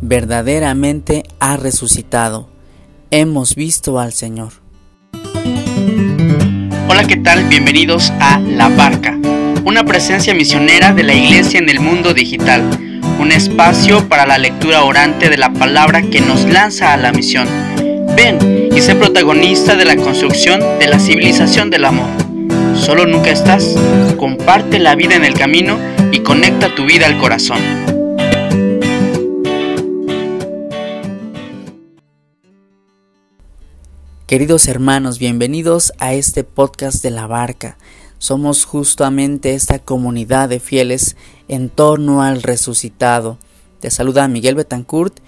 verdaderamente ha resucitado. Hemos visto al Señor. Hola, ¿qué tal? Bienvenidos a La Barca, una presencia misionera de la Iglesia en el mundo digital, un espacio para la lectura orante de la palabra que nos lanza a la misión. Ven y sé protagonista de la construcción de la civilización del amor. Solo nunca estás, comparte la vida en el camino y conecta tu vida al corazón. Queridos hermanos, bienvenidos a este podcast de la barca. Somos justamente esta comunidad de fieles en torno al resucitado. Te saluda Miguel Betancourt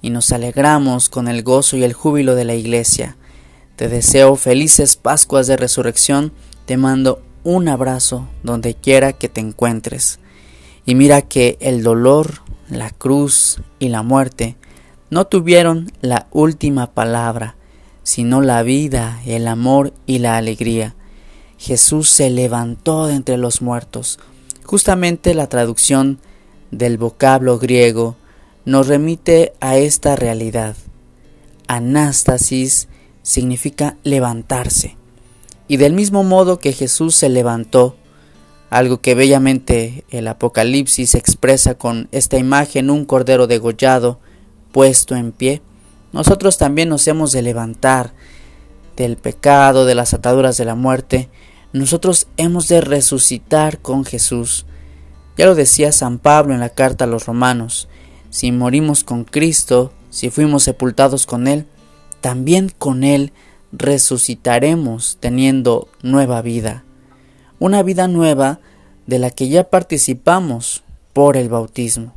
y nos alegramos con el gozo y el júbilo de la iglesia. Te deseo felices Pascuas de Resurrección, te mando un abrazo donde quiera que te encuentres. Y mira que el dolor, la cruz y la muerte no tuvieron la última palabra, sino la vida, el amor y la alegría. Jesús se levantó de entre los muertos. Justamente la traducción del vocablo griego nos remite a esta realidad. Anástasis significa levantarse. Y del mismo modo que Jesús se levantó, algo que bellamente el Apocalipsis expresa con esta imagen, un cordero degollado puesto en pie, nosotros también nos hemos de levantar del pecado, de las ataduras de la muerte, nosotros hemos de resucitar con Jesús. Ya lo decía San Pablo en la carta a los romanos, si morimos con Cristo, si fuimos sepultados con Él, también con Él resucitaremos teniendo nueva vida. Una vida nueva de la que ya participamos por el bautismo.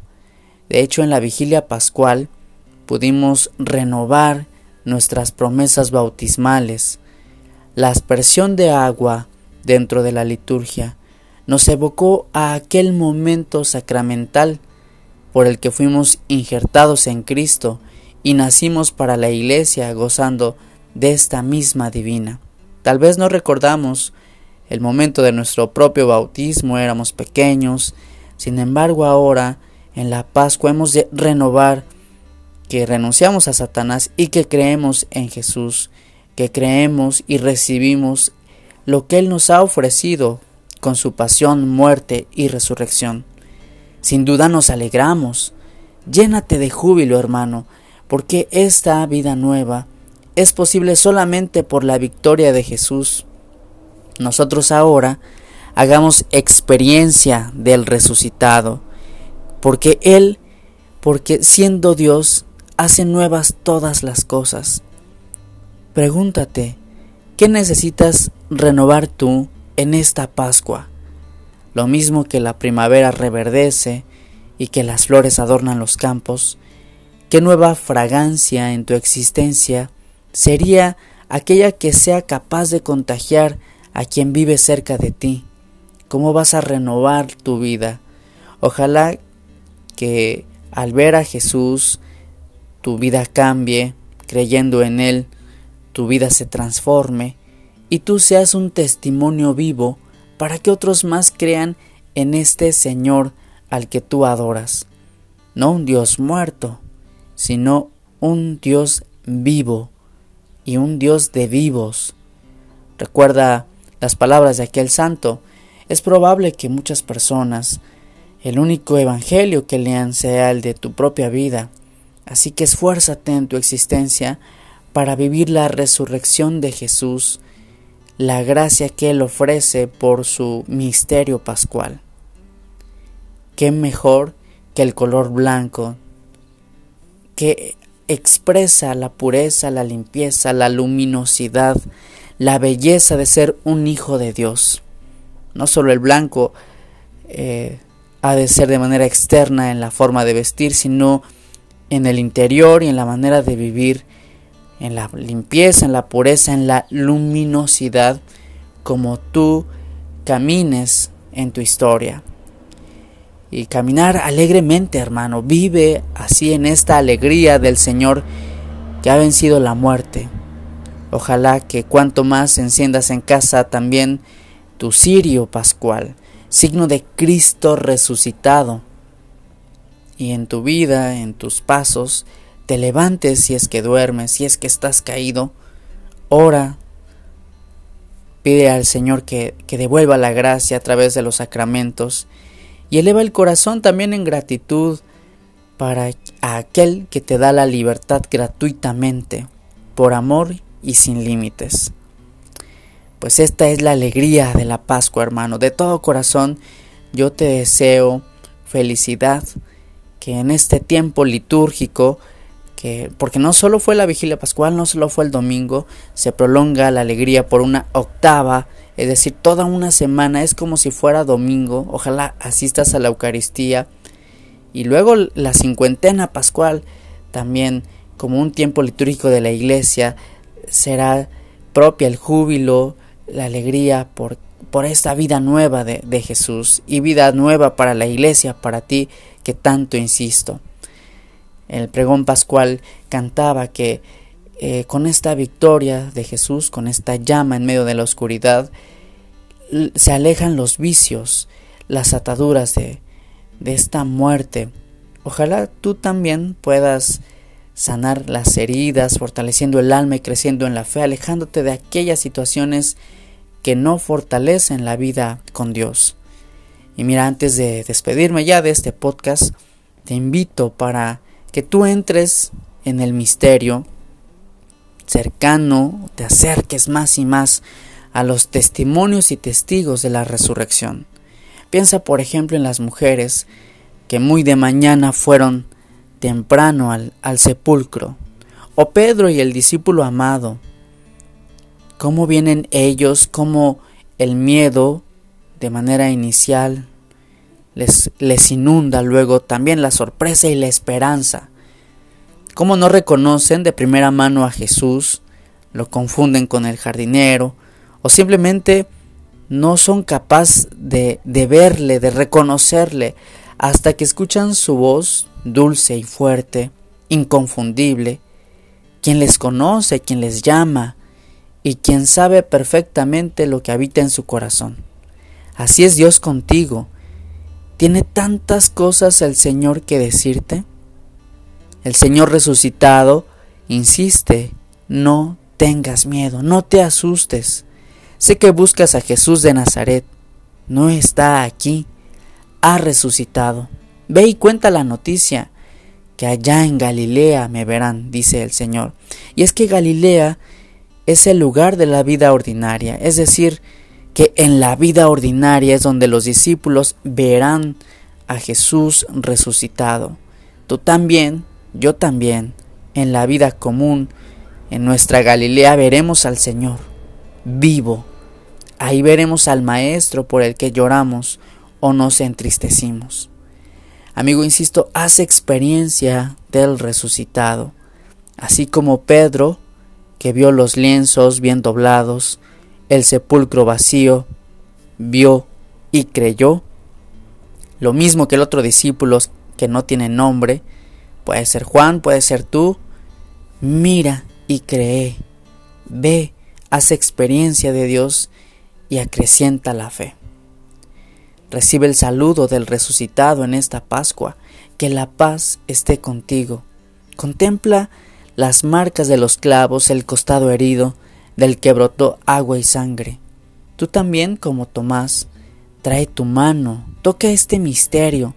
De hecho, en la vigilia pascual pudimos renovar nuestras promesas bautismales. La aspersión de agua dentro de la liturgia nos evocó a aquel momento sacramental por el que fuimos injertados en Cristo y nacimos para la iglesia gozando de esta misma divina. Tal vez no recordamos el momento de nuestro propio bautismo, éramos pequeños, sin embargo ahora en la Pascua hemos de renovar que renunciamos a Satanás y que creemos en Jesús, que creemos y recibimos lo que Él nos ha ofrecido con su pasión, muerte y resurrección. Sin duda nos alegramos. Llénate de júbilo, hermano, porque esta vida nueva es posible solamente por la victoria de Jesús. Nosotros ahora hagamos experiencia del resucitado, porque Él, porque siendo Dios, hace nuevas todas las cosas. Pregúntate, ¿qué necesitas renovar tú en esta Pascua? Lo mismo que la primavera reverdece y que las flores adornan los campos, ¿qué nueva fragancia en tu existencia sería aquella que sea capaz de contagiar a quien vive cerca de ti? ¿Cómo vas a renovar tu vida? Ojalá que al ver a Jesús, tu vida cambie, creyendo en Él, tu vida se transforme y tú seas un testimonio vivo para que otros más crean en este Señor al que tú adoras. No un Dios muerto, sino un Dios vivo y un Dios de vivos. Recuerda las palabras de aquel santo. Es probable que muchas personas el único evangelio que lean sea el de tu propia vida Así que esfuérzate en tu existencia para vivir la resurrección de Jesús, la gracia que Él ofrece por su misterio pascual. ¿Qué mejor que el color blanco que expresa la pureza, la limpieza, la luminosidad, la belleza de ser un hijo de Dios? No solo el blanco eh, ha de ser de manera externa en la forma de vestir, sino en el interior y en la manera de vivir, en la limpieza, en la pureza, en la luminosidad, como tú camines en tu historia. Y caminar alegremente, hermano, vive así en esta alegría del Señor que ha vencido la muerte. Ojalá que cuanto más enciendas en casa también tu cirio pascual, signo de Cristo resucitado, y en tu vida, en tus pasos, te levantes si es que duermes, si es que estás caído, ora, pide al Señor que, que devuelva la gracia a través de los sacramentos y eleva el corazón también en gratitud para aquel que te da la libertad gratuitamente, por amor y sin límites. Pues esta es la alegría de la Pascua, hermano. De todo corazón yo te deseo felicidad, que en este tiempo litúrgico, que porque no solo fue la vigilia pascual, no solo fue el domingo, se prolonga la alegría por una octava, es decir, toda una semana, es como si fuera domingo, ojalá asistas a la Eucaristía, y luego la cincuentena pascual, también como un tiempo litúrgico de la iglesia, será propia el júbilo, la alegría por, por esta vida nueva de, de Jesús y vida nueva para la iglesia, para ti que tanto insisto. El pregón pascual cantaba que eh, con esta victoria de Jesús, con esta llama en medio de la oscuridad, se alejan los vicios, las ataduras de, de esta muerte. Ojalá tú también puedas sanar las heridas, fortaleciendo el alma y creciendo en la fe, alejándote de aquellas situaciones que no fortalecen la vida con Dios. Y mira, antes de despedirme ya de este podcast, te invito para que tú entres en el misterio cercano, te acerques más y más a los testimonios y testigos de la resurrección. Piensa, por ejemplo, en las mujeres que muy de mañana fueron temprano al, al sepulcro, o Pedro y el discípulo amado, cómo vienen ellos, cómo el miedo de manera inicial les, les inunda luego también la sorpresa y la esperanza. Cómo no reconocen de primera mano a Jesús, lo confunden con el jardinero, o simplemente no son capaces de, de verle, de reconocerle, hasta que escuchan su voz dulce y fuerte, inconfundible, quien les conoce, quien les llama y quien sabe perfectamente lo que habita en su corazón. Así es Dios contigo. ¿Tiene tantas cosas el Señor que decirte? El Señor resucitado insiste, no tengas miedo, no te asustes. Sé que buscas a Jesús de Nazaret, no está aquí ha resucitado. Ve y cuenta la noticia, que allá en Galilea me verán, dice el Señor. Y es que Galilea es el lugar de la vida ordinaria, es decir, que en la vida ordinaria es donde los discípulos verán a Jesús resucitado. Tú también, yo también, en la vida común, en nuestra Galilea veremos al Señor vivo. Ahí veremos al Maestro por el que lloramos, o nos entristecimos. Amigo, insisto, haz experiencia del resucitado, así como Pedro, que vio los lienzos bien doblados, el sepulcro vacío, vio y creyó. Lo mismo que el otro discípulo que no tiene nombre, puede ser Juan, puede ser tú, mira y cree, ve, haz experiencia de Dios y acrecienta la fe. Recibe el saludo del resucitado en esta Pascua. Que la paz esté contigo. Contempla las marcas de los clavos, el costado herido, del que brotó agua y sangre. Tú también, como Tomás, trae tu mano, toca este misterio.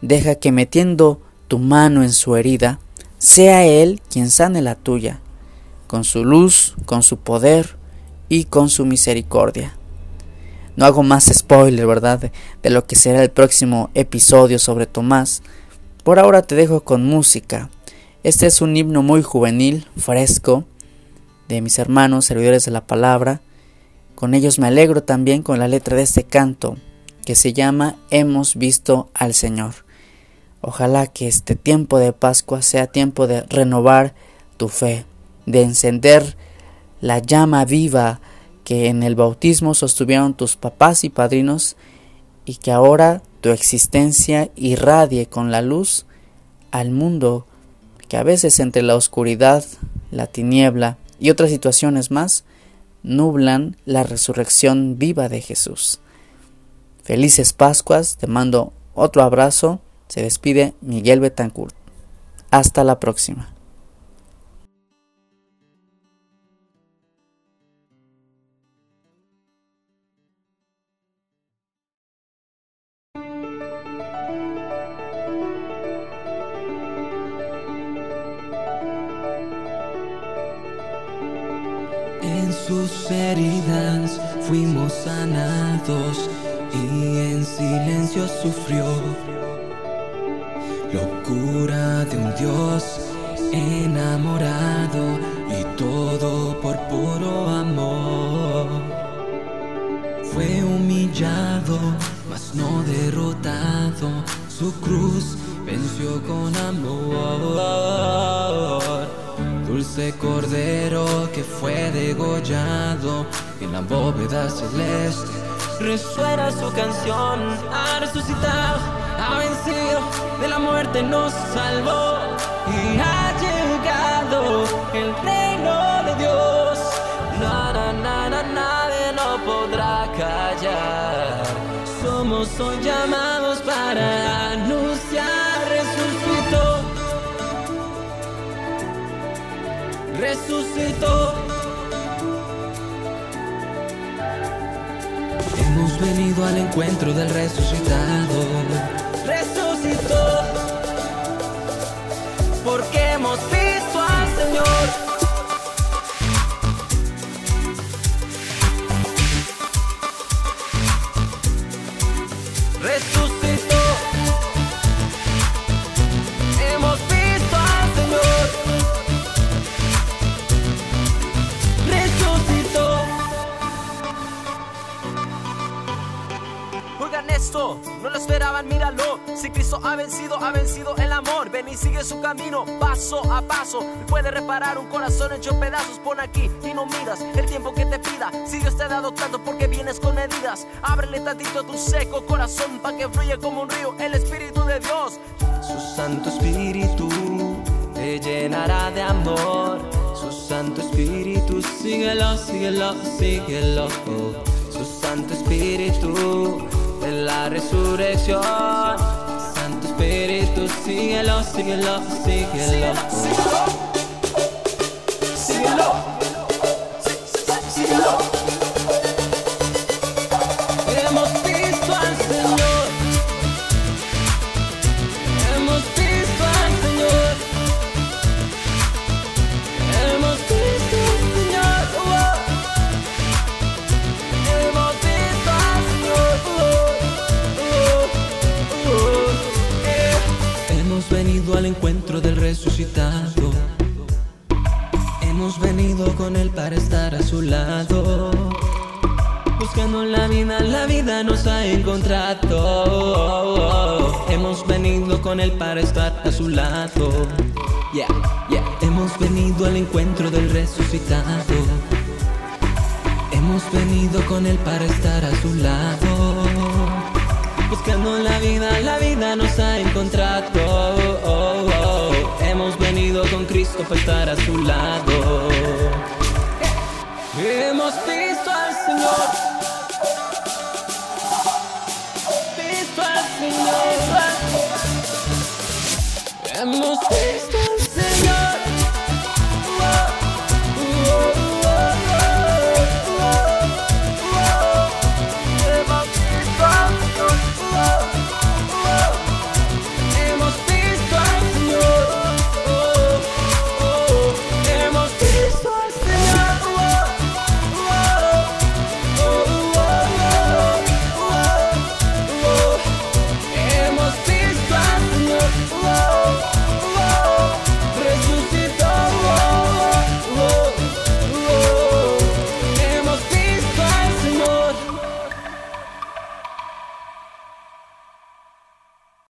Deja que metiendo tu mano en su herida, sea Él quien sane la tuya, con su luz, con su poder y con su misericordia. No hago más spoiler, ¿verdad? De, lo que será el próximo episodio sobre Tomás. Por ahora te dejo con música. Este es un himno muy juvenil, fresco, de mis hermanos, servidores de la palabra. Con ellos me alegro también con la letra de este canto, que se llama Hemos visto al Señor. Ojalá que este tiempo de Pascua sea tiempo de renovar tu fe, de encender la llama viva que en el bautismo sostuvieron tus papás y padrinos y que ahora tu existencia irradie con la luz al mundo que a veces entre la oscuridad, la tiniebla y otras situaciones más nublan la resurrección viva de Jesús. Felices Pascuas, te mando otro abrazo Se despide Miguel Betancourt. Hasta la próxima. Sus heridas fuimos sanados y en silencio sufrió. Locura de un Dios enamorado y todo por puro amor. Fue humillado, mas no derrotado. Su cruz venció con amor. Dulce cordero que fue degollado en la bóveda celeste. Resuena su canción, ha resucitado, ha vencido, de la muerte nos salvó y ha llegado el reino de Dios. Na, na, na, na, nadie no podrá callar. Somos hoy llamados para Resucitó. Hemos venido al encuentro del resucitado. Resucitó. Porque hemos visto al Señor. No lo esperaban, míralo. Si Cristo ha vencido, ha vencido el amor. Ven y sigue su camino, paso a paso. Puede reparar un corazón hecho pedazos. Pon aquí y no miras el tiempo que te pida. Si Dios te ha dado tanto, porque vienes con medidas. Ábrele tantito tu seco corazón para que fluya como un río el Espíritu de Dios. Su Santo Espíritu te llenará de amor. Su Santo Espíritu, síguelo, síguelo, síguelo. Su Santo Espíritu la resurrección. Santo Espíritu, síguelo, síguelo, síguelo. Síguelo, Buscando la vida, la vida nos ha encontrado. Hemos venido con él para estar a su lado. Yeah, yeah. Hemos venido al encuentro del resucitado. Hemos venido con él para estar a su lado. Buscando la vida, la vida nos ha encontrado. Hemos venido con Cristo para estar a su lado. Señor.